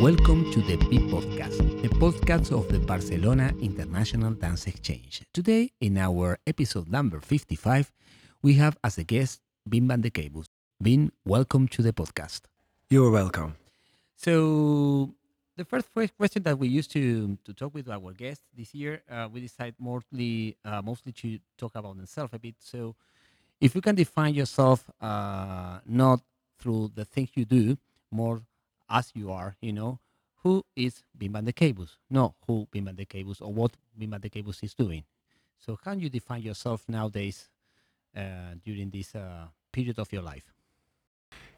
Welcome to the B Podcast, the podcast of the Barcelona International Dance Exchange. Today, in our episode number 55, we have as a guest Bin van de Keibus. Wim, welcome to the podcast. You're welcome. So, the first first question that we used to to talk with our guests this year, uh, we decided mostly uh, mostly to talk about themselves a bit. So, if you can define yourself uh, not through the things you do, more as you are, you know, who is Wim Vandekeybus? No, who Wim Vandekeybus or what Wim Vandekeybus is doing. So, how can you define yourself nowadays uh, during this uh, period of your life?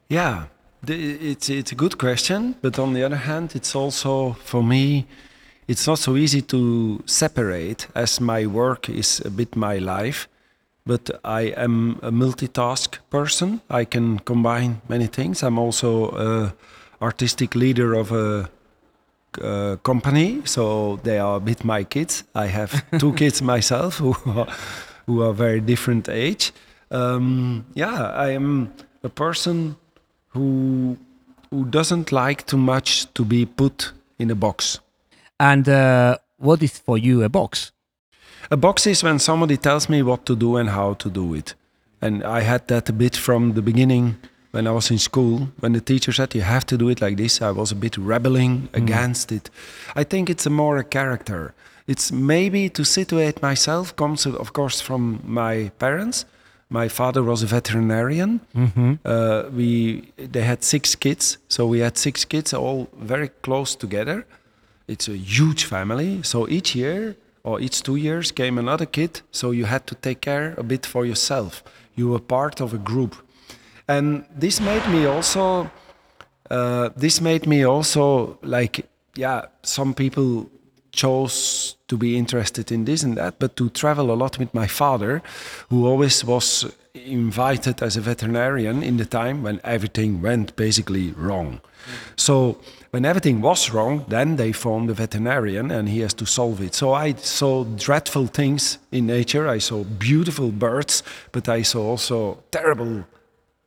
Yeah, the- it's it's a good question, but on the other hand, it's also for me, it's not so easy to separate as my work is a bit my life. But I am a multitask person. I can combine many things. I'm also a artistic leader of a uh, company, so they are a bit my kids. I have two kids myself who are, who are very different age. Um, yeah, I am a person who who doesn't like too much to be put in a box. And uh, what is for you a box? A box is when somebody tells me what to do and how to do it. And I had that a bit from the beginning when I was in school. When the teacher said you have to do it like this, I was a bit rebelling against it. I think it's a more a character. It's maybe to situate myself comes of course from my parents. My father was a veterinarian. Uh, we they had six kids, so we had six kids all very close together. It's a huge family, so each year or each two years came another kid, so you had to take care a bit for yourself. You were part of a group, and this made me also. Uh, this made me also like, yeah, some people chose to be interested in this and that, but to travel a lot with my father, who always was invited as a veterinarian in the time when everything went basically wrong. So when everything was wrong, then they formed a veterinarian and he has to solve it. So I saw dreadful things in nature. I saw beautiful birds, but I saw also terrible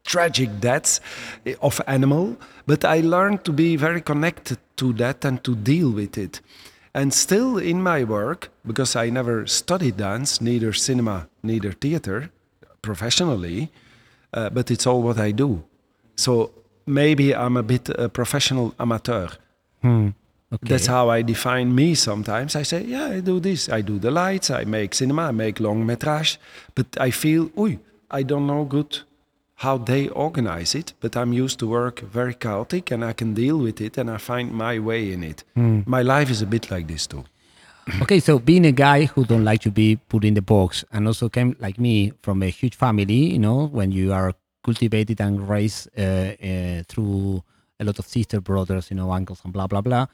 tragic deaths eh, of animal but i learned to be very connected to that and to deal with it and still in my work because i never studied dance neither cinema neither theater professionally uh, but it's all what i do so maybe i'm a bit a professional amateur Okay. that's how I define me sometimes. I say, yeah, I do this. I do the lights, I make cinema, I make long metrage. But I feel, oei, I don't know good how they organize it, but I'm used to work very chaotic and I can deal with it and I find my way in it. My life is a bit like this too. okay, so being a guy who don't like to be put in the box, and also came like me from a huge family, you know, when you are cultivated and raised uh, uh, through a lot of sister brothers, you know, uncles and blah blah blah,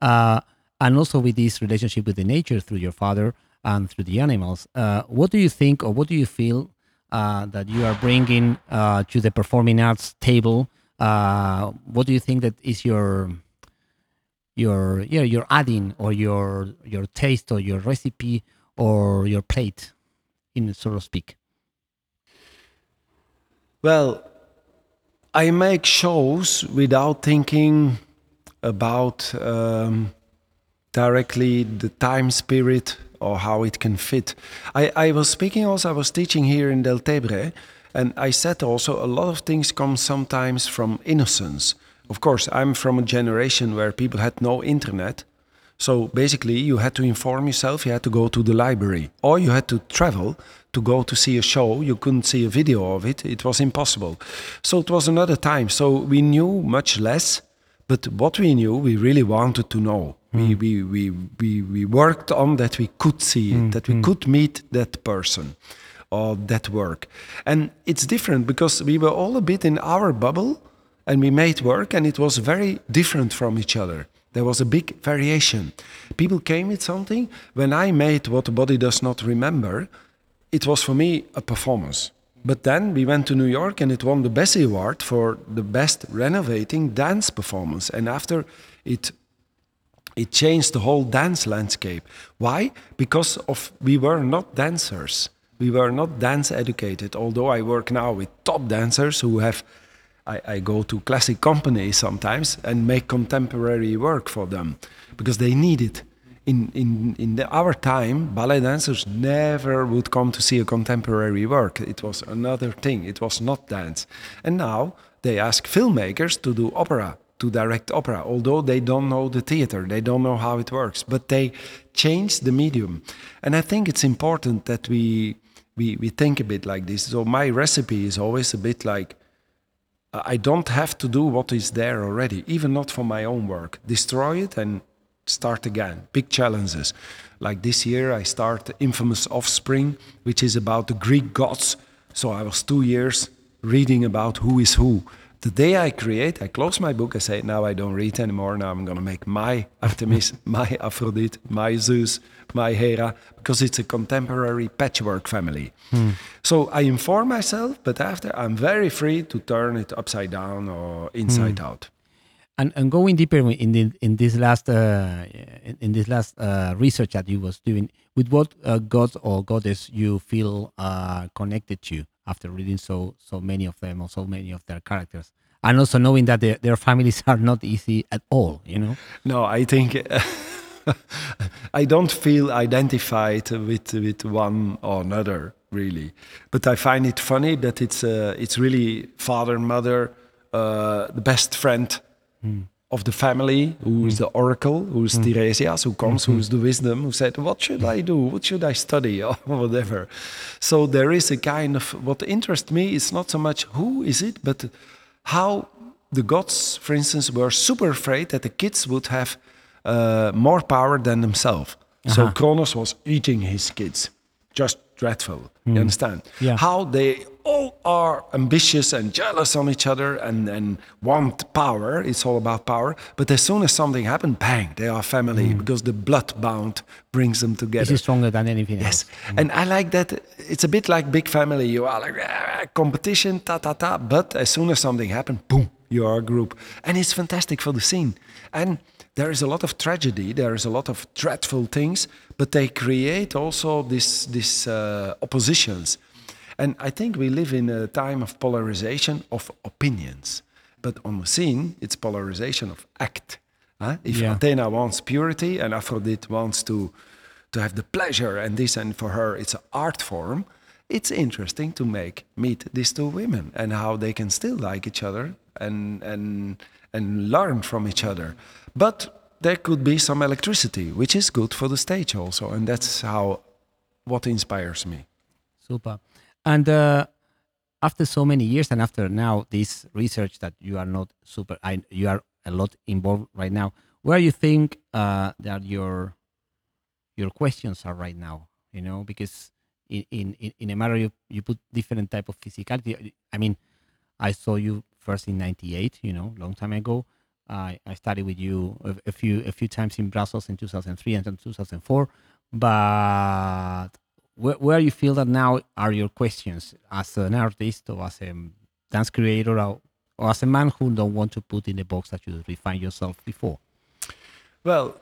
uh, and also with this relationship with the nature through your father and through the animals. Uh, what do you think, or what do you feel uh, that you are bringing uh, to the performing arts table? Uh, what do you think that is your your yeah your adding or your your taste or your recipe or your plate in so to speak Well, I make shows without thinking about um, directly the time spirit or how it can fit. I, I was speaking also, I was teaching here in Deltebre, and I said also a lot of things come sometimes from innocence. Of course, I'm from a generation where people had no internet. So basically, you had to inform yourself, you had to go to the library, or you had to travel to go to see a show. You couldn't see a video of it, it was impossible. So it was another time. So we knew much less, but what we knew, we really wanted to know. We, hmm. we, we, we, we worked on that we could see it, hmm, that we hmm. could meet that person or that work. And it's different because we were all a bit in our bubble and we made work and it was very different from each other. There was a big variation. People came with something. When I made What the Body Does Not Remember, it was for me a performance. But then we went to New York and it won the Bessie Award for the best renovating dance performance. And after it it changed the whole dance landscape. Why? Because of we were not dancers. We were not dance educated. Although I work now with top dancers who have I, I go to classic companies sometimes and make contemporary work for them because they need it. In, in, in the, our time, ballet dancers never would come to see a contemporary work. It was another thing, it was not dance. And now they ask filmmakers to do opera, to direct opera, although they don't know the theater, they don't know how it works, but they change the medium. And I think it's important that we, we, we think a bit like this. So my recipe is always a bit like, I don't have to do what is there already, even not for my own work. Destroy it and start again. Big challenges. Like this year, I start Infamous Offspring, which is about the Greek gods. So I was two years reading about who is who. The day I create, I close my book, I say, now I don't read anymore. Now I'm going to make my Artemis, my Aphrodite, my Zeus, my Hera, because it's a contemporary patchwork family. Hmm. So I inform myself, but after I'm very free to turn it upside down or inside hmm. out. And, and going deeper in the, in this last uh, in, in, this last uh, research that you was doing, with what uh, god or goddess you feel uh, connected to after reading so so many of them or so many of their characters, and also knowing that their, their families are not easy at all, you know. No, I think. I don't feel identified with with one or another really, but I find it funny that it's uh, it's really father, mother, uh, the best friend, mm. Of the family, who is mm. the oracle, who is mm. Tiresias, who comes, -hmm. who is the wisdom, who said, What should I do? What should I study? Or whatever. So there is a kind of what interests me is not so much who is it, but how the gods, for instance, were super afraid that the kids would have uh, more power than themselves. Uh -huh. So Kronos was eating his kids. Just dreadful. Mm. You understand? Yeah. How they all are ambitious and jealous on each other and, and want power. It's all about power. But as soon as something happens, bang, they are family mm. because the blood bound brings them together. This is stronger than anything yes. else. Mm. And I like that. It's a bit like big family. You are like ah, competition, ta ta ta. But as soon as something happens, boom, you are a group. And it's fantastic for the scene. And there is a lot of tragedy, there is a lot of dreadful things, but they create also this, this uh, oppositions. And I think we live in a time of polarization of opinions. But on the scene, it's polarization of act. Huh? If yeah. Athena wants purity and Aphrodite wants to, to have the pleasure and this, and for her it's an art form, it's interesting to make meet these two women and how they can still like each other and, and, and learn from each other. But there could be some electricity, which is good for the stage also, and that's how what inspires me. Super. And uh, after so many years, and after now this research that you are not super, I, you are a lot involved right now. Where you think uh, that your your questions are right now? You know, because in in in a matter you you put different type of physicality. I mean, I saw you first in '98. You know, long time ago I, I studied with you a, a, few a few times in Brussels in 2003 and 2004. But where, where you feel that now are your questions as an artist or as a dance creator or, or as a man who don't want to put in the box that you refine yourself before? Well,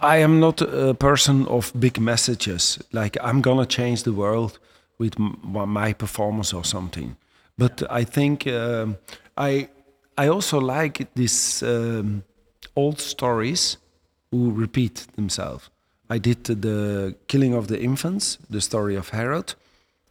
I am not a person of big messages. Like I'm gonna change the world with my performance or something. But I think um, I I also like these um, old stories who repeat themselves. I did the killing of the infants, the story of Herod,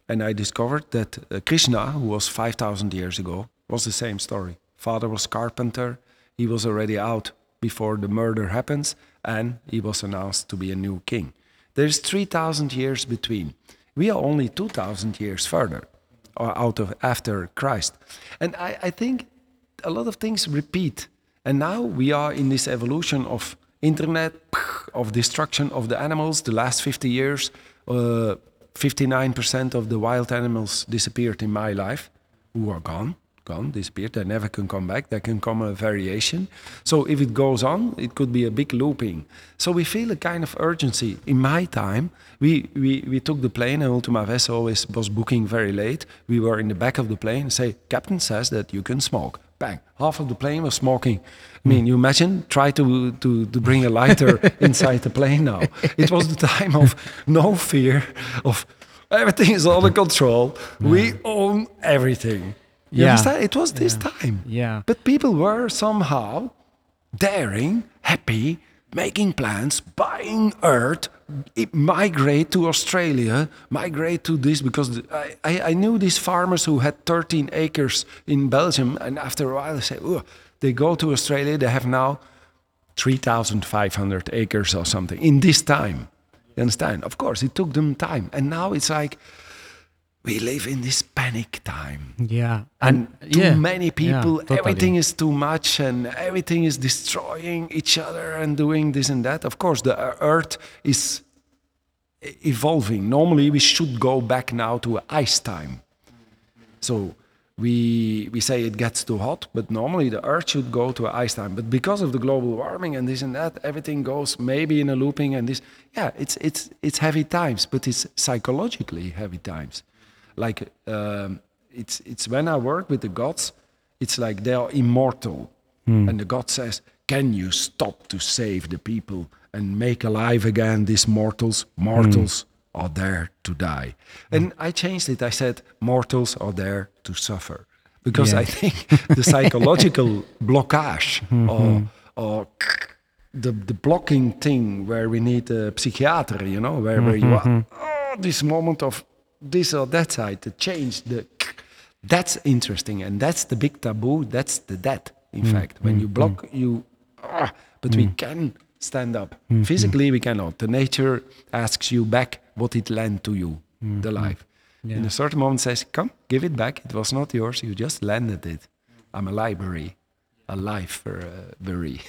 and I discovered that uh, Krishna, who was 5,000 years ago, was the same story. Father was carpenter, he was already out before the murder happens, and he was announced to be a new king. There's 3,000 years between. We are only 2,000 years further, or out of after Christ. And I, I think a lot of things repeat. And now we are in this evolution of internet, of destruction of the animals. The last 50 years, 59% uh, of the wild animals disappeared in my life, who are gone, gone, disappeared. They never can come back. There can come a variation. So if it goes on, it could be a big looping. So we feel a kind of urgency. In my time, we, we, we took the plane, and Ultima Vez always was booking very late. We were in the back of the plane, say, Captain says that you can smoke bang, half of the plane was smoking. I mean, you imagine, try to, to, to bring a lighter inside the plane now. It was the time of no fear, of everything is under control. We own everything. You Yeah. understand? It was this time. Yeah. But people were somehow daring, happy, making plans, buying earth, migrate to Australia, migrate to this because I, I, I knew these farmers who had 13 acres in Belgium, and after a while they say, oh, they go to Australia, they have now 3,500 acres or something in this time. You understand? Of course, it took them time. And now it's like we live in this panic time. Yeah. and too yeah, many yeah, people totally. everything is too much and everything is destroying each other and doing this and that. Of course the earth is evolving. Normally we should go back now to ice time. So we we say it gets too hot but normally the earth should go to ice time. But because of the global warming and this and that everything goes maybe in a looping and this. Yeah it's it's it's heavy times but it's psychologically heavy times like um, it's it's when I work with the gods, it's like they are immortal, hmm. and the god says, "Can you stop to save the people and make alive again these mortals? Mortals hmm. are there to die." And I changed it. I said, "Mortals are there to suffer," because Yeah. I think the psychological blockage or mm-hmm. or the the blocking thing where we need a psychiater, you know, where, where you mm-hmm. are oh, this moment of this or that side, to change, the that's interesting, and that's the big taboo. That's the death. In mm, fact, when mm, you block, mm. you, ah, but we can stand up. Physically, we cannot. The nature asks you back what it lent to you, the life. In a certain moment, says, "Come, give it back. It was not yours. You just landed it. I'm a library, a life uh, library."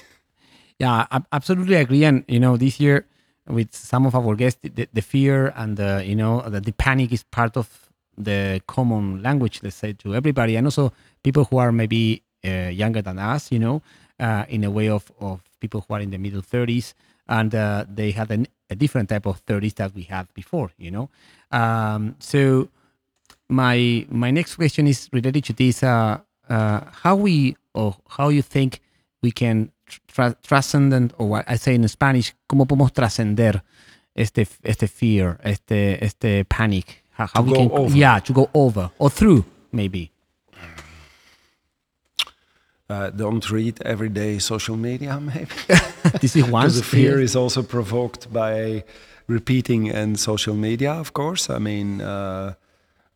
Yeah, I absolutely agree. And you know, this year with some of our guests, the, the fear and the you know the, the panic is part of the common language. Let's say to everybody, and also people who are maybe uh, younger than us. You know, uh, in a way of of people who are in the middle thirties, and uh, they had an, a different type of thirties that we had before. You know, um, so my my next question is related to this uh, uh, how we or how you think we can tra- transcend or I say in Spanish cómo podemos trascender este este fear este este panic how, how we go can over. yeah to go over or through maybe Uh, don't read every day social media, maybe. this is one Because the fear is also provoked by repeating and social media, of course. I mean, uh,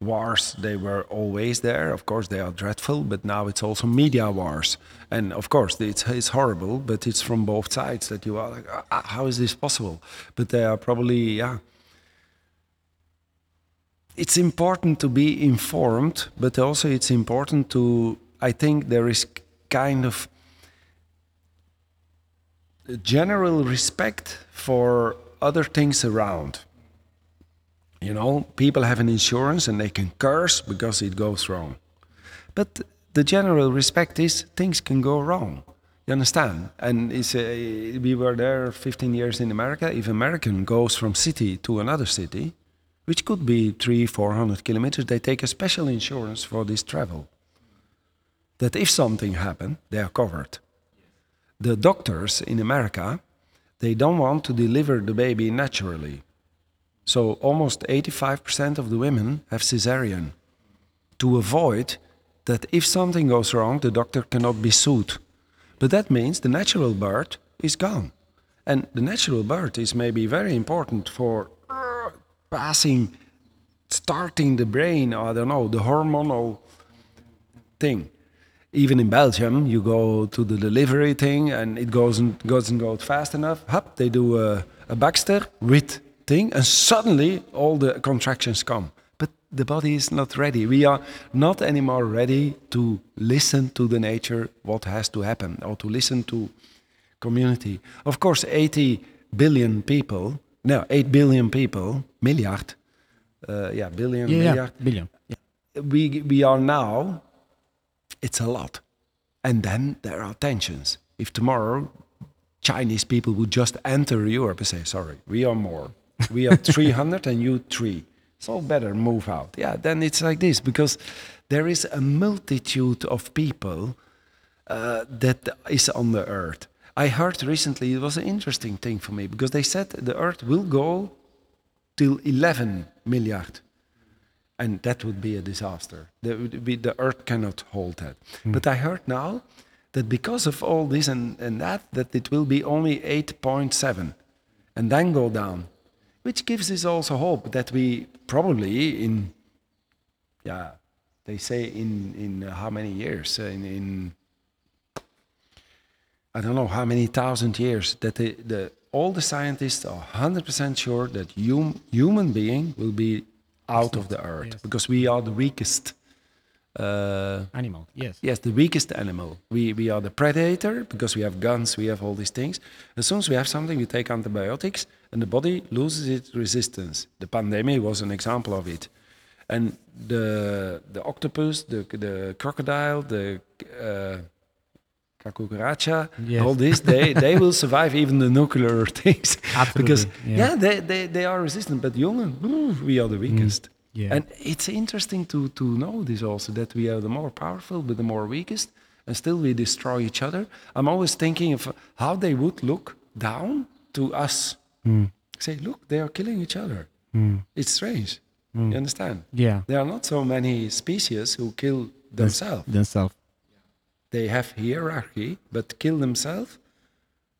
wars, they were always there. Of course, they are dreadful, but now it's also media wars. And of course, it's, it's horrible, but it's from both sides that you are like, "Ah, how is this possible? But they are probably, yeah. It's important to be informed, but also it's important to, I think there is kind of a general respect for other things around. You know, people have an insurance and they can curse because it goes wrong. But the general respect is things can go wrong. You understand? And it's, uh, we were there 15 years in America. If American goes from city to another city, which could be three, 400 kilometers, they take a special insurance for this travel. That if something happened, they are covered the doctors in America, they don't want to deliver the baby naturally. So almost 85% of the women have cesarean to avoid that if something goes wrong, the doctor cannot be sued. But that means the natural birth is gone. And the natural birth is maybe very important for uh, passing, starting the brain, I don't know, the hormonal thing even in Belgium, you go to the delivery thing and it goes and doesn't go fast enough. Hup, they do a, a Baxter with thing, and suddenly all the contractions come. But the body is not ready. We are not anymore ready to listen to the nature, what has to happen, or to listen to community. Of course, 80 billion people, no, 8 billion people, milliard, uh, yeah, billion, yeah, yeah billion yeah. we we are now it's a lot and then there are tensions if tomorrow chinese people would just enter europe and say sorry we are more we are 300 and you 3 so better move out. Yeah then it's like this because there is a multitude of people uh, that is on the earth. I heard recently it was an interesting thing for me because they said the earth will go till 11 milliard and that would be a disaster. Be, the earth cannot hold that. But I heard now that because of all this and, and that, that it will be only 8.7 and then go down, which gives us also hope that we probably in, yeah, they say in, in how many years? Uh, in, in, I don't know how many thousand years, that the, the, all the scientists are 100% sure that hum, human being will be out of the earth Yes. because we are the weakest. Uh, Animal, yes. Yes, the weakest animal. We, we are the predator because we have guns, we have all these things. As soon as we have something, we take antibiotics and the body loses its resistance. The pandemic was an example of it. And the, the octopus, the, the crocodile, the uh, cucaracha, Yes. all this, they, they will survive even the nuclear things. because, yeah. yeah, they, they, they are resistant, but human, we are the weakest. Mm, Yeah. And it's interesting to, to know this also that we are the more powerful but the more weakest, and still we destroy each other. I'm always thinking of how they would look down to us. Mm. Say, look, they are killing each other. It's strange. You understand? Yeah. There are not so many species who kill themselves. Themselves. They have hierarchy, but kill themselves.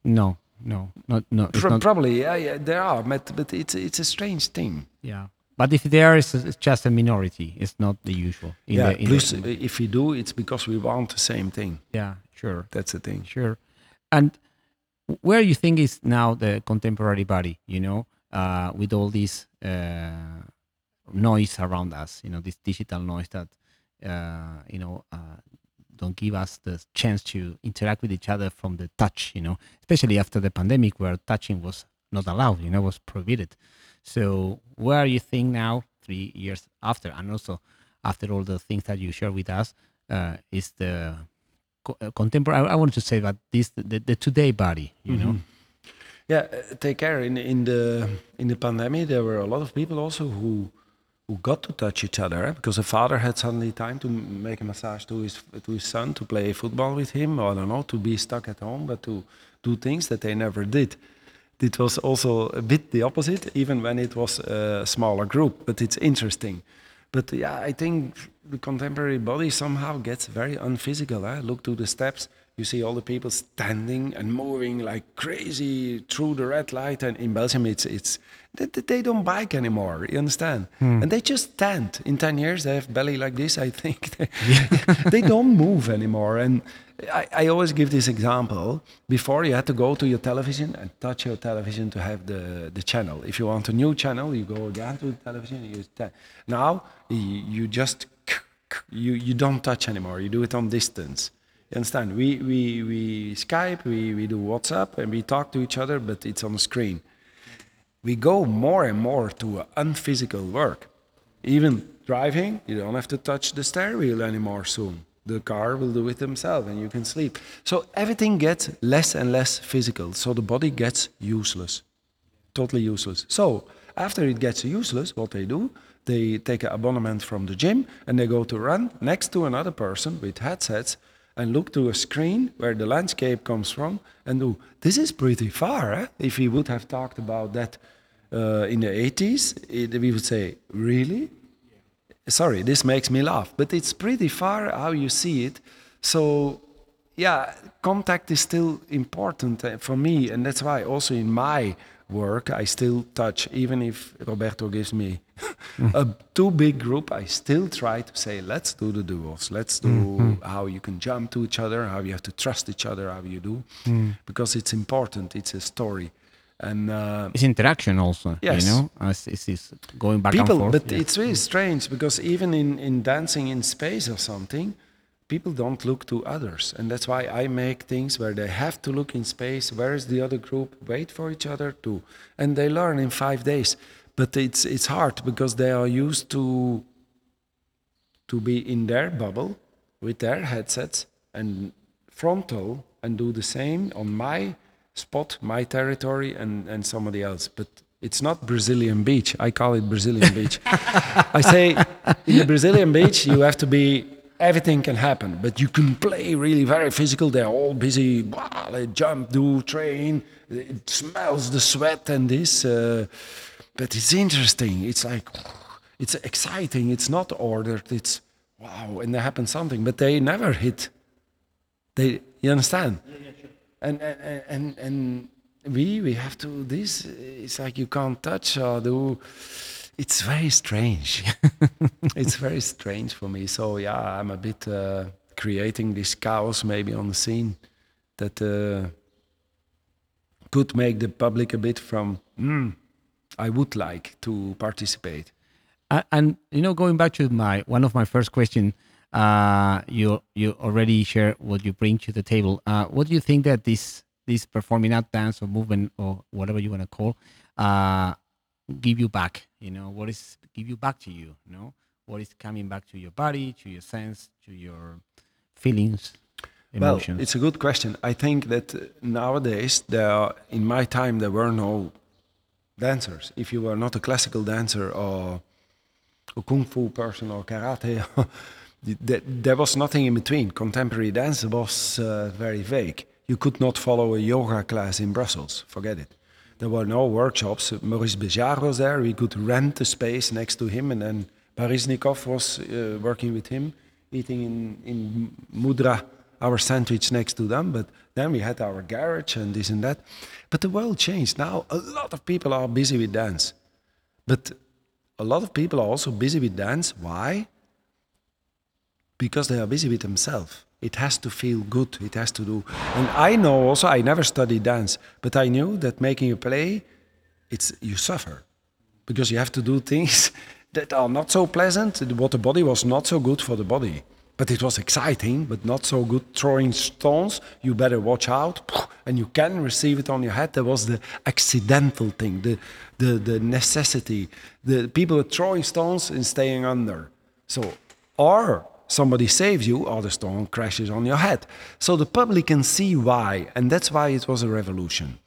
No, no, not no. Pro- not, probably, yeah, yeah, there are, but, but it's it's a strange thing. yeah. But if there is, it's just a minority. It's not the usual. In yeah. the, in Plus, the, if we do, it's because we want the same thing. yeah, sure. That's the thing. Sure. And where you think is now the contemporary body, you know, uh, with all this uh, noise around us, you know, this digital noise that, uh, you know, uh, don't give us the chance to interact with each other from the touch, you know, especially after the pandemic where touching was not allowed, you know, was prohibited. So where are you think now, three years after, and also after all the things that you share with us, uh, is the co- uh, contemporary. I, wanted to say that this the, the today body, you know. Yeah, uh, take care. In in the in the pandemic, there were a lot of people also who who got to touch each other eh, because a father had suddenly time to make a massage to his to his son to play football with him, or I don't know, to be stuck at home, but to do things that they never did. It was also a bit the opposite, even when it was a smaller group. But it's interesting. But yeah, I think the contemporary body somehow gets very unphysical. Eh? Look to the steps. You see all the people standing and moving like crazy through the red light. And in Belgium, it's it's they, they- don't bike anymore. You understand? Hmm. And they just stand. In ten years, they have belly like this. I think they, they don't move anymore. And I, I always give this example. Before you had to go to your television and touch your television to have the, the channel. If you want a new channel, you go again to the television. You now you, you just you you don't touch anymore. You do it on distance. You understand? We we we Skype, we we do WhatsApp, and we talk to each other, but it's on the screen. We go more and more to unphysical work. Even driving, you don't have to touch the steering wheel anymore soon. The car will do it themselves and you can sleep. So everything gets less and less physical. So the body gets useless. Totally useless. So after it gets useless, what they do, they take an abonnement from the gym and they go to run next to another person with headsets and look to a screen where the landscape comes from and do this is pretty far. Eh? If we would have talked about that uh, in the 80s, it, we would say, really? sorry, this makes me laugh, but it's pretty far how you see it. So, yeah, contact is still important uh, for me, and that's why also in my work I still touch, even if Roberto gives me a too big group, I still try to say, let's do the duos, let's do how you can jump to each other, how you have to trust each other, how you do, because it's important. It's a story, and. Uh, It's interaction also, Yes. you know. As it's, going back people and forth. but it's really strange because even in, in dancing in space or something people don't look to others and that's why i make things where they have to look in space where is the other group wait for each other to and they learn in five days but it's it's hard because they are used to to be in their bubble with their headsets and frontal and do the same on my spot, my territory, and, and somebody else. But it's not Brazilian beach. I call it Brazilian beach. I say in the Brazilian beach, you have to be, everything can happen, but you can play really very physical. They're all busy, blah, they jump, do, train. It smells the sweat and this. Uh, but it's interesting. It's like, It's exciting. It's not ordered. It's wow, and there happens something, but they never hit. They, you understand? Yeah, yeah, sure. And and and and we we have to. This it's like you can't touch or do. It's very strange. it's very strange for me. So yeah, I'm a bit uh, creating this chaos maybe on the scene that uh, could make the public a bit from. Mm, I would like to participate. Uh, and you know, going back to my one of my first question, uh, you you already share what you bring to the table. Uh, what do you think that this this performing art dance or movement or whatever you want to call uh, give you back? You know, what is give you back to you? You know, what is coming back to your body, to your sense, to your feelings, emotions? Well, it's a good question. I think that nowadays there, are, in my time, there were no dancers. If you were not a classical dancer or a kung fu person or karate, there was nothing in between. Contemporary dance was uh, very vague. You could not follow a yoga class in Brussels. Forget it. There were no workshops. Maurice Béjart was there. We could rent a space next to him, and then Baryshnikov was uh, working with him, eating in, in Mudra, our sandwich next to them. But then we had our garage and this and that. But the world changed. Now a lot of people are busy with dance. But a lot of people are also busy with dance. Why? Because they are busy with themselves. It has to feel good. It has to do. And I know also, I never studied dance, but I knew that making a play, it's you suffer because you have to do things that are not so pleasant. What the body was not so good for the body. But it was exciting, but not so good. Throwing stones, you better watch out, and you can receive it on your head. There was the accidental thing, the, the, the necessity. The people throwing stones and staying under. So, or somebody saves you, or the stone crashes on your head. So the public can see why, and that's why it was a revolution.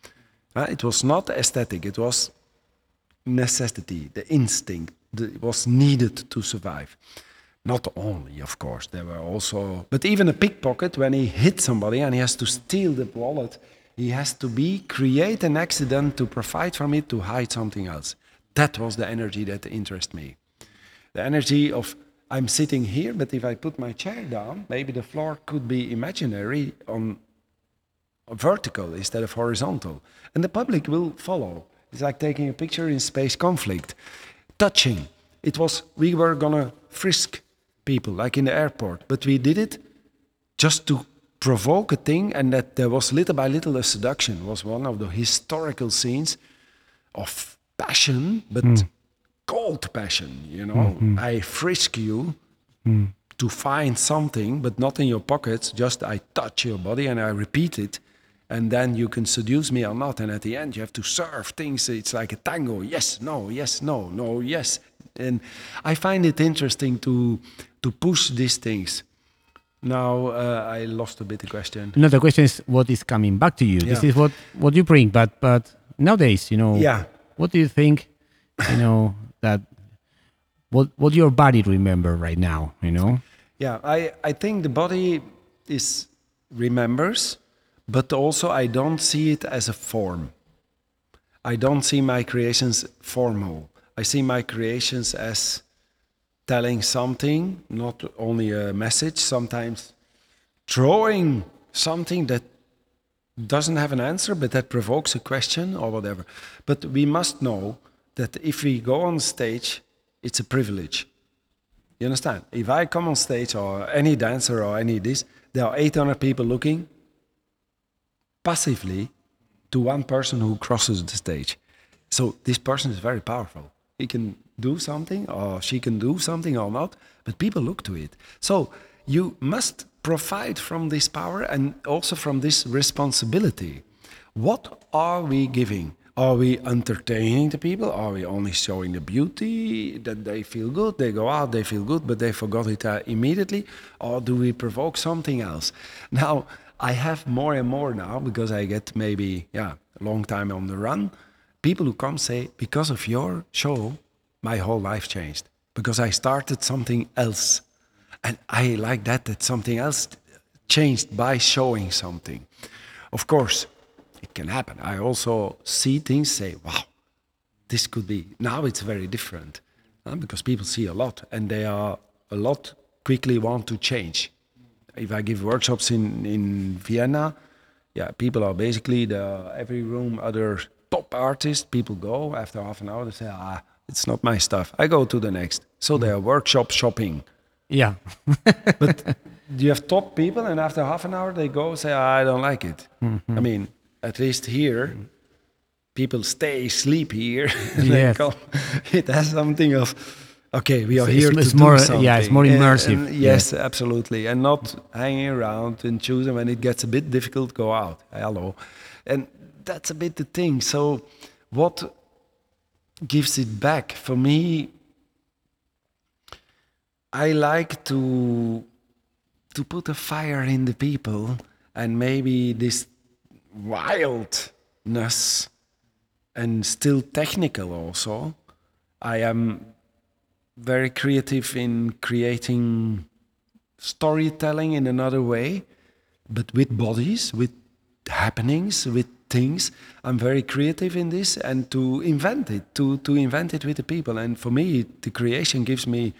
Uh, it was not aesthetic; it was necessity, the instinct. that was needed to survive. Not only, of course, there were also, but even a pickpocket, when he hits somebody and he has to steal the wallet, he has to be create an accident to profit from it to hide something else. That was the energy that interested me. The energy of I'm sitting here, but if I put my chair down, maybe the floor could be imaginary on vertical instead of horizontal, and the public will follow. It's like taking a picture in space conflict. Touching. It was we were gonna frisk people, like in the airport. But we did it just to provoke a thing, and that there was little by little a seduction was one of the historical scenes of passion, but mm. Cold passion. You know, mm-hmm. I frisk you mm. to find something, but not in your pockets. Just I touch your body and I repeat it. And then you can seduce me or not. And at the end, you have to serve things. It's like a tango. Yes, no, yes, no, no, yes. And I find it interesting to to push these things. Now uh, I lost a bit the question. No, the question is what is coming back to you. Yeah. This is what what you bring, but but nowadays, you know, yeah. What do you think? You know that what what your body remember right now? You know. Yeah, I I think the body is remembers, but also I don't see it as a form. I don't see my creations formal. I see my creations as telling something, not only a message, sometimes drawing something that doesn't have an answer, but that provokes a question or whatever. But we must know that if we go on stage, it's a privilege. You understand? If I come on stage, or any dancer, or any this, there are 800 people looking passively to one person who crosses the stage. So this person is very powerful. He can do something or she can do something or not, but people look to it. So you must provide from this power and also from this responsibility. What are we giving? Are we entertaining the people? Are we only showing the beauty that they feel good? They go out, they feel good, but they forgot it uh, immediately? Or do we provoke something else? Now, I have more and more now because I get maybe, yeah, a long time on the run. People who come say, because of your show, my whole life changed because I started something else. And I like that, that something else changed by showing something. Of course, it can happen. I also see things, say, wow, this could be. Now it's very different. uh, because people see a lot and they are a lot quickly want to change. If I give workshops in in Vienna, yeah, people are basically the every room other top artists. People go after half an hour. They say, ah, it's not my stuff. I go to the next. So they are workshop shopping. Yeah. But you have top people, and after half an hour, they go say, I don't like it. I mean, at least here, people stay, sleep here. Yes. It has something of, okay, we are It's- here it's to more- do something. yeah, it's more immersive. and yes, absolutely, and not hanging around and choosing when it gets a bit difficult. Go out. Hello, and that's a bit the thing. So, what gives it back for me? I like to to put a fire in the people and maybe this wildness and still technical also. I am very creative in creating storytelling in another way, but with bodies, with happenings, with things. I'm very creative in this and to invent it, to, to invent it with the people. And for me, the creation gives me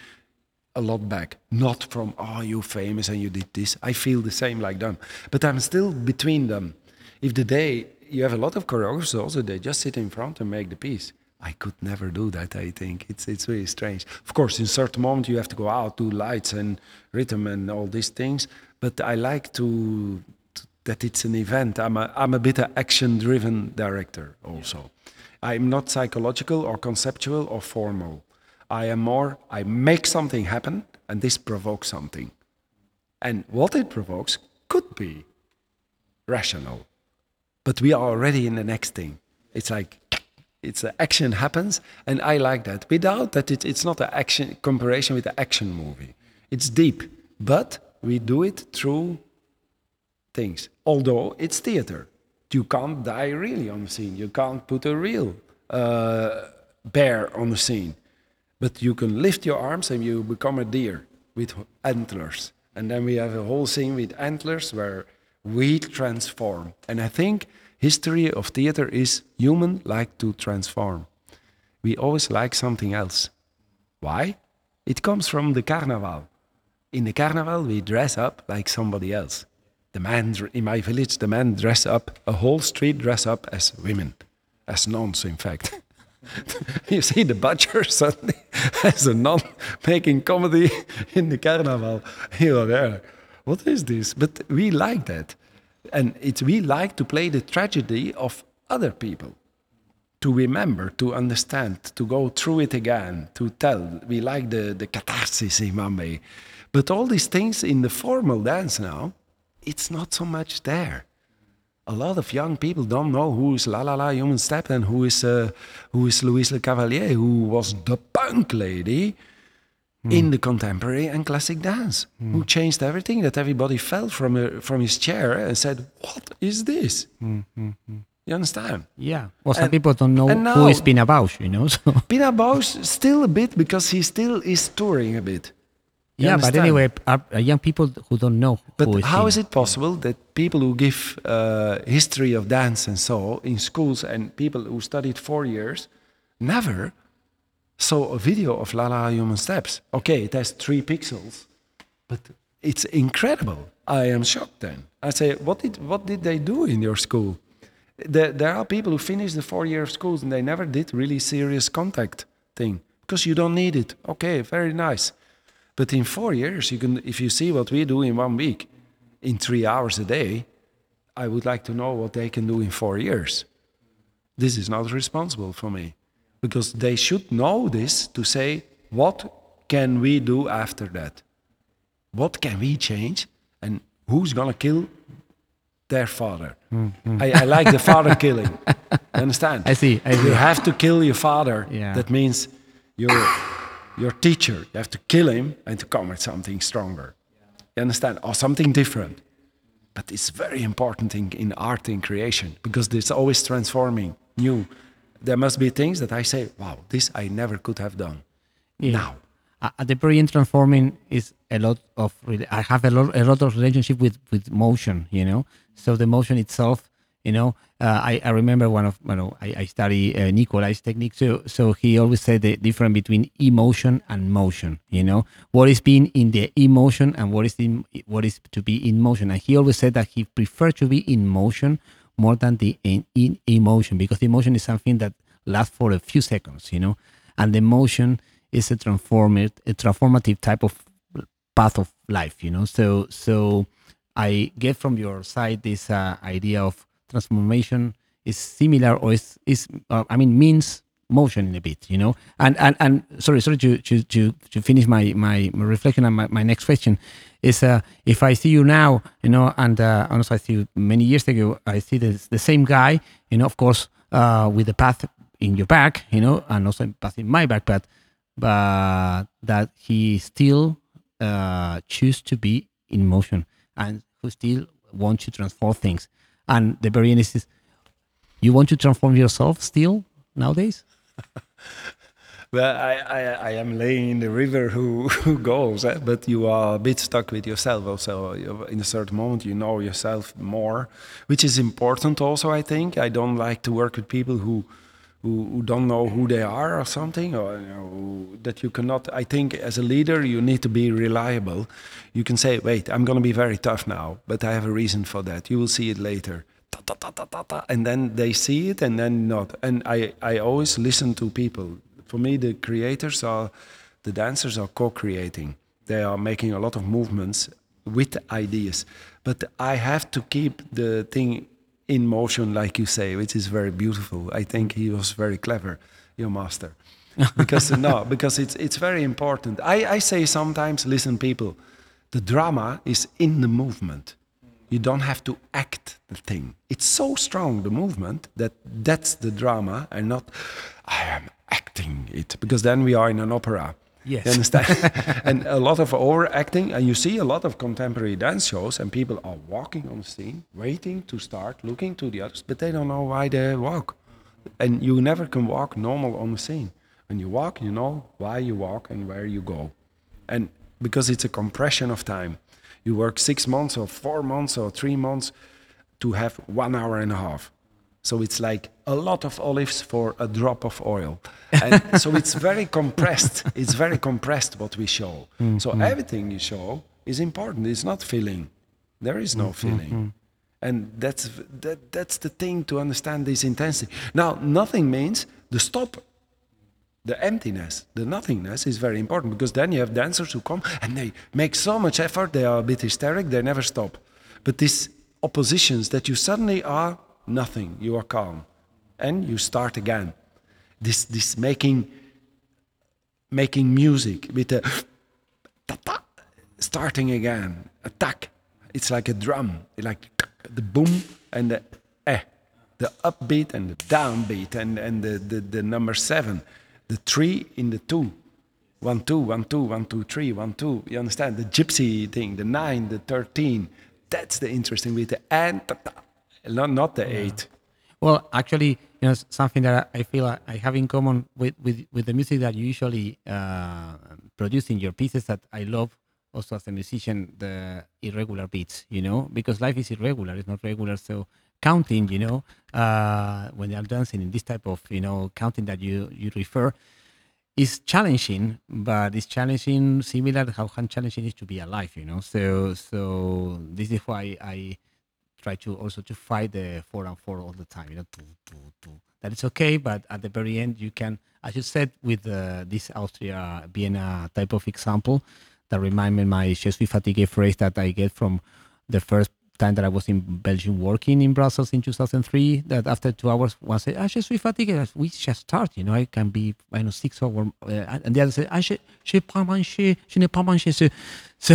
a lot back. Not from, oh, you're famous and you did this. I feel the same like them. But I'm still between them. If the day you have a lot of choreographers also, they just sit in front and make the piece. I could never do that, I think. It's, it's really strange. Of course, in certain moment you have to go out, do lights and rhythm and all these things. But I like to, to that it's an event. I'm a, I'm a bit an action-driven director also. I'm not psychological or conceptual or formal. I am more, I make something happen and this provokes something. And what it provokes could be rational. But we are already in the next thing. It's like, it's a action happens, and I like that. Without that, it, it's not an action comparison with an action movie. It's deep, but we do it through things. Although it's theater, you can't die really on the scene. You can't put a real uh, bear on the scene, but you can lift your arms and you become a deer with antlers. And then we have a whole scene with antlers where we transform. And I think history of theater is human like to transform. We always like something else. Why? It comes from the carnival. In the carnival, we dress up like somebody else. The man in my village, the men dress up, a whole street dress up as women, as nuns, in fact. you see the butcher suddenly as a nun making comedy in the carnival. Are there. What is this? But we like that. And it's we like to play the tragedy of other people to remember, to understand, to go through it again, to tell. We like the, the catharsis in. But all these things in the formal dance now, it's not so much there. A lot of young people don't know who is La La La Human Step and who is uh, who is Louise Lecavalier, who was the punk lady Hmm. in the contemporary and classic dance, hmm. who changed everything. That everybody fell from her, from his chair and said, "What is this?" Hmm, you understand? Yeah. Well, some And- people don't know and who is now- Pina Bausch, you know. So Pina Bausch still a bit because he still is touring a bit. You yeah, but anyway, are, are young people who don't know But who is how Pina. is it possible that people who give uh, history of dance and so in schools and people who studied four years never saw a video of La La Human Steps? Okay, it has three pixels, but it's incredible. I am shocked. Then I say, what did what did they do in your school? There, there are people who finish the four year of schools and they never did really serious contact thing because you don't need it. Okay, very nice. But in four years, you can, if you see what we do in one week, in three hours a day, I would like to know what they can do in four years. This is not responsible for me because they should know this to say, what can we do after that? What can we change? And who's going to kill their father? Mm-hmm. I, I like the father killing. Understand? I see, I You see. have to kill your father. Yeah. That means your your teacher. You have to kill him and to come with something stronger. You understand? Or something different. But it's very important in, in art and creation because it's always transforming, new. There must be things that I say, wow, this I never could have done. Yeah. Now. At the end, transforming is a lot of. I have a lot, a lot of relationship with with motion, you know. So the motion itself You know, uh, I, I remember one of you know I, I study uh, Nikolais technique. So so he always said the difference between emotion and motion. You know, what is being in the emotion and what is in what is to be in motion. And he always said that he preferred to be in motion more than the in, in emotion because emotion is something that lasts for a few seconds. You know, and the motion is a transformative a transformative type of path of life. You know, so so I get from your side this uh, idea of transformation is similar or is, is uh, I mean means motion in a bit, you know. And and, and sorry, sorry to to, to, to finish my, my, reflection and my, my next question is uh, if I see you now, you know, and uh, also I see you many years ago, I see the the same guy, you know, of course, uh, with the path in your back, you know, and also path in my back, but but that he still uh, choose to be in motion and who still want to transform things. And the very end is, you want to transform yourself still nowadays? well, I, I, I, am laying in the river who, who goes, eh? but you are a bit stuck with yourself also. In a certain moment, you know yourself more, which is important also, I think. I don't like to work with people who who, who don't know who they are or something, or you know, that you cannot. I think as a leader, you need to be reliable. You can say, "Wait, I'm going to be very tough now, but I have a reason for that. You will see it later." Ta, ta, ta, and then they see it, and then not. And I, I always listen to people. For me, the creators are, the dancers are co-creating. They are making a lot of movements with ideas, but I have to keep the thing in motion, like you say, which is very beautiful. I think he was very clever, your master, because no, because it's it's very important. I, I say sometimes, listen, people, the drama is in the movement. You don't have to act the thing. It's so strong the movement that that's the drama, and not I am acting it because then we are in an opera Yes. You understand? and a lot of overacting, and you see a lot of contemporary dance shows, and people are walking on the scene, waiting to start, looking to the others, but they don't know why they walk. And you never can walk normal on the scene. When you walk, you know why you walk and where you go. And because it's a compression of time, you work six months or four months or three months to have one hour and a half. So it's like a lot of olives for a drop of oil. And so it's very compressed. It's very compressed what we show. Mm, so everything you show is important. It's not filling. There is no filling. And that's that, that's the thing to understand this intensity. Now, nothing means the stop the emptiness, the nothingness is very important because then you have dancers who come and they make so much effort, they are a bit hysteric, they never stop. But these oppositions that you suddenly are nothing, you are calm. And you start again. This, this making, making music with a starting again, attack. It's like a drum, like the boom and the eh, the upbeat and the downbeat and, and the, the, the number seven, the three in the two. One, two, one, two, one, two, three, one, two. You understand? The gypsy thing, the nine, the 13. That's the interesting bit. The and not not the eight. Well, actually, you know, something that I feel I have in common with with, with the music that you usually uh, produce in your pieces that I love also as a musician the irregular beats. You know, because life is irregular; it's not regular. So counting, you know, uh, when you're dancing in this type of you know counting that you you refer is challenging, but it's challenging similar to how challenging it is to be alive, you know. So so this is why I try to also to fight the four and four all the time. You know, that it's okay, but at the very end you can, as you said, with uh, this Austria Vienna type of example, that remind me my je fatigué phrase that I get from the first time that I was in Belgium working in Brussels in 2003, that after two hours, one said, ah, je suis fatigué. We just start, you know, I can be, I know, six hours. Uh, and the other said, ah, je, je pas mangé, je n'ai pas mangé. So, so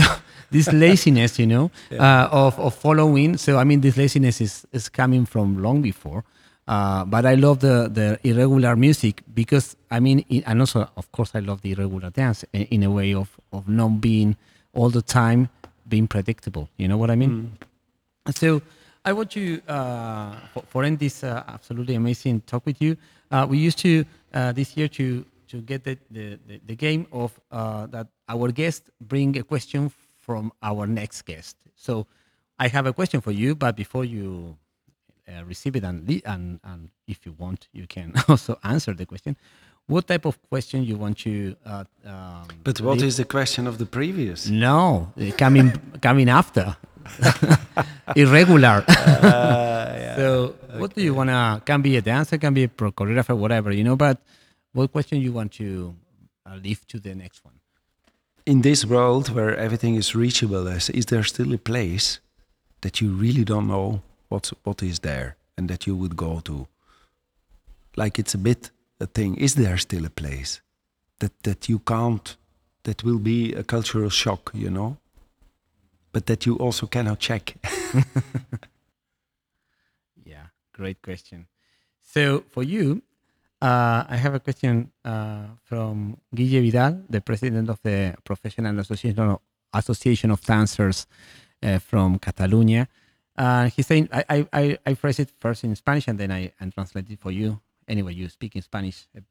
this laziness, you know, yeah. uh, of, of following. So, I mean, this laziness is, is coming from long before. Uh, but I love the, the irregular music because, I mean, it, and also, of course, I love the irregular dance in, in, a way of, of not being all the time being predictable. You know what I mean? Mm. So I want to, uh, for, for end this uh, absolutely amazing talk with you. Uh, we used to, uh, this year, to, to get the, the, the game of uh, that our guest bring a question from our next guest. So I have a question for you, but before you uh, receive it and, and and if you want, you can also answer the question. What type of question you want to? Uh, um, But what leave? is the question of the previous? No, coming coming after. Irregular. So, what do you wanna? Can be a dancer, can be a pro choreographer, whatever you know. But what question you want to uh, leave to the next one? In this world where everything is reachable, is, is there still a place that you really don't know what's what is there and that you would go to? Like it's a bit a thing. Is there still a place that that you can't? That will be a cultural shock, you know. But that you also cannot check. Yeah, great question. So for you, uh, I have a question uh, from Guille Vidal, the president of the Professional Association of, Association of Dancers uh, from Catalonia. Uh, he's saying, I, I, I, phrase it first in Spanish and then I and translate it for you. Anyway, you speak in Spanish, uh,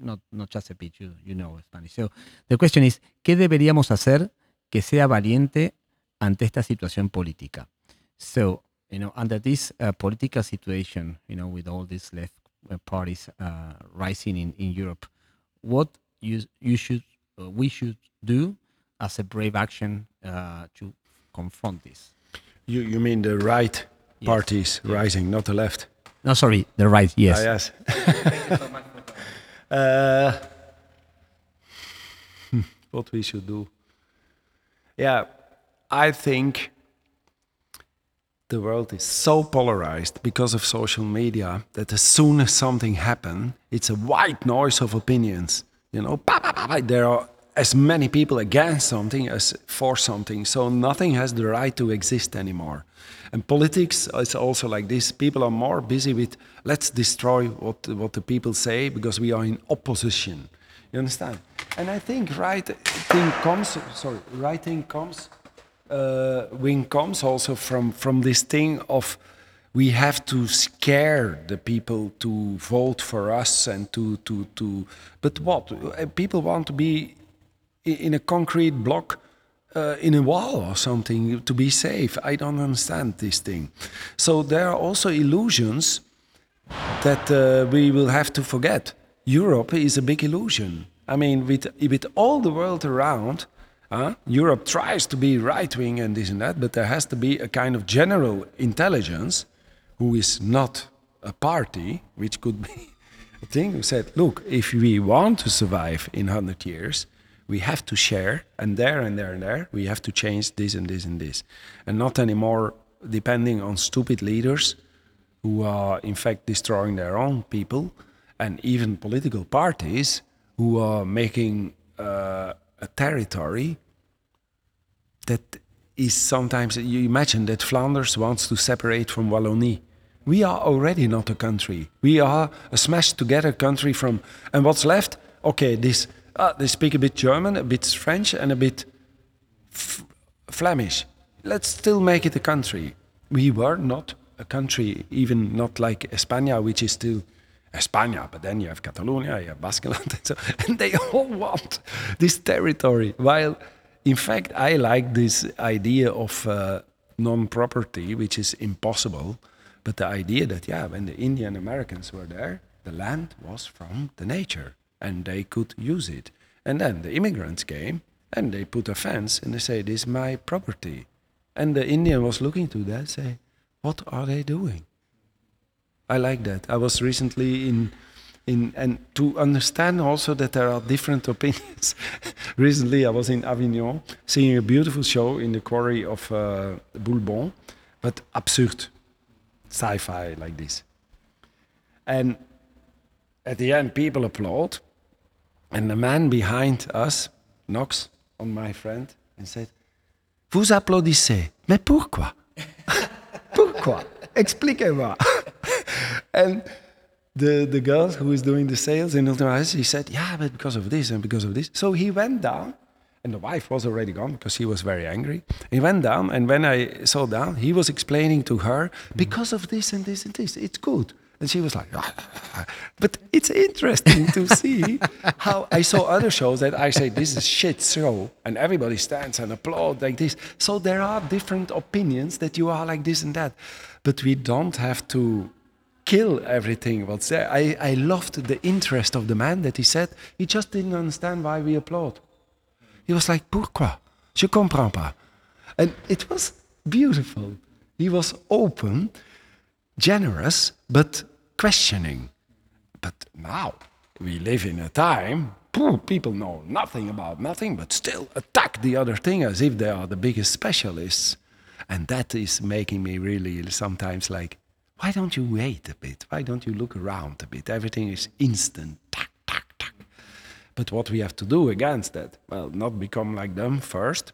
not, not just a bit, you, you know Spanish. So the question is, ¿qué deberíamos hacer que sea valiente ante esta situación política? So, you know, under this uh, political situation, you know, with all these left uh, parties uh, rising in, in Europe, what you you should uh, we should do as a brave action uh, to confront this? You you mean the right Yes. parties rising, not the left? No, sorry, the right. Yes. Ah, yes. uh, what we should do? Yeah, I think the world is so polarized because of social media that as soon as something happens, it's a white noise of opinions. You know, pa, pa, pa, there are as many people against something as for something, so nothing has the right to exist anymore. And politics is also like this. People are more busy with let's destroy what what the people say because we are in opposition. You understand? And I think right thing comes. Sorry, right thing comes uh, wing comes also from from this thing of we have to scare the people to vote for us and to to to but what Uh, people want to be in a concrete block uh, in a wall or something to be safe i don't understand this thing so there are also illusions that uh, we will have to forget. Europe is a big illusion. I mean, with, with all the world around, uh, Europe tries to be right wing and this and that, but there has to be a kind of general intelligence who is not a party, which could be a thing, who said, look, if we want to survive in 100 years, we have to share, and there and there and there, we have to change this and this and this. And not anymore depending on stupid leaders who are in fact destroying their own people, and even political parties who are making uh, a territory that is sometimes you imagine that Flanders wants to separate from Wallonie. We are already not a country. We are a smashed together country from and what's left? Okay, this uh, they speak a bit German, a bit French, and a bit Flemish. Let's still make it a country. We were not a country, even not like España, which is still España, but then you have Catalonia, you have Baskeland, and, so, and they all want this territory. While, in fact, I like this idea of uh, non-property, which is impossible, but the idea that yeah, when the Indian Americans were there, the land was from the nature, and they could use it. And then the immigrants came, and they put a fence, and they say, "This is my property," and the Indian was looking to that, say, "What are they doing?" I like that. I was recently in, in and to understand also that there are different opinions. recently, I was in Avignon seeing a beautiful show in the quarry of uh, but absurd, sci-fi like this. And at the end, people applaud, and the man behind us knocks on my friend and said, "Vous applaudissez, mais pourquoi? pourquoi? Expliquez-moi." and the the girl who is doing the sales in Ultima Vez, he said, "Yeah, but because of this and because of this." So he went down, and the wife was already gone because he was very angry. He went down, and when I saw down, he was explaining to her, "Because of this and this and this, it's good." And she was like, but it's interesting to see how I saw other shows that I say, this is shit show, and everybody stands and applaud like this. So there are different opinions that you are like this and that. But we don't have to kill everything what's there. I, I loved the interest of the man that he said he just didn't understand why we applaud. He was like, pourquoi? Je comprends pas. And it was beautiful. He was open, generous, but questioning. But now we live in a time people know nothing about nothing, but still attack the other thing as if they are the biggest specialists. And that is making me really sometimes like, why don't you wait a bit? Why don't you look around a bit? Everything is instant. Tack, tack, tack. But what we have to do against that? Well, not become like them first.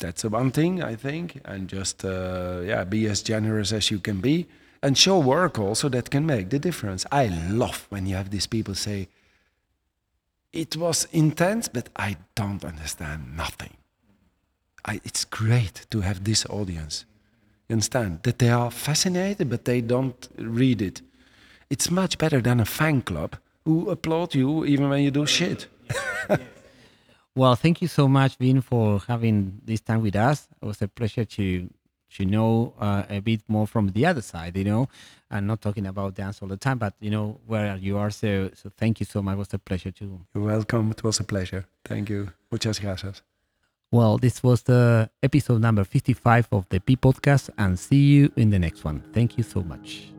That's the one thing, I think. And just, uh, yeah, be as generous as you can be. And show work also that can make the difference. I love when you have these people say, it was intense, but I don't understand nothing. I, it's great to have this audience. You understand? That they are fascinated, but they don't read it. It's much better than a fan club who applaud you even when you do shit. well, thank you so much, Wim, for having this time with us. It was a pleasure to to know uh, a bit more from the other side, you know, and not talking about dance all the time, but you know where you are. So, so thank you so much. It was a pleasure too. You're welcome. It was a pleasure. Thank you. Muchas gracias. Well, this was the episode number 55 of the B podcast, and see you in the next one. Thank you so much.